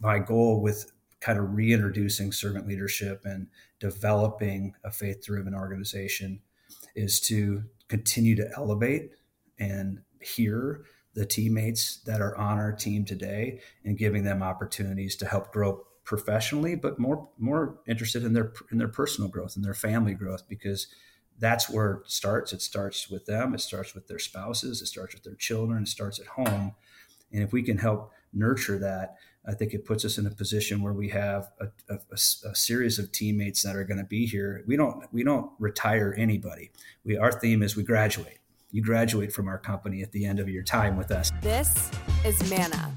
my goal with kind of reintroducing servant leadership and developing a faith driven organization is to continue to elevate and hear the teammates that are on our team today and giving them opportunities to help grow professionally but more more interested in their in their personal growth and their family growth because that's where it starts. It starts with them. It starts with their spouses. It starts with their children. It starts at home. And if we can help nurture that I think it puts us in a position where we have a, a, a series of teammates that are going to be here. We don't we don't retire anybody. We our theme is we graduate. You graduate from our company at the end of your time with us. This is Manna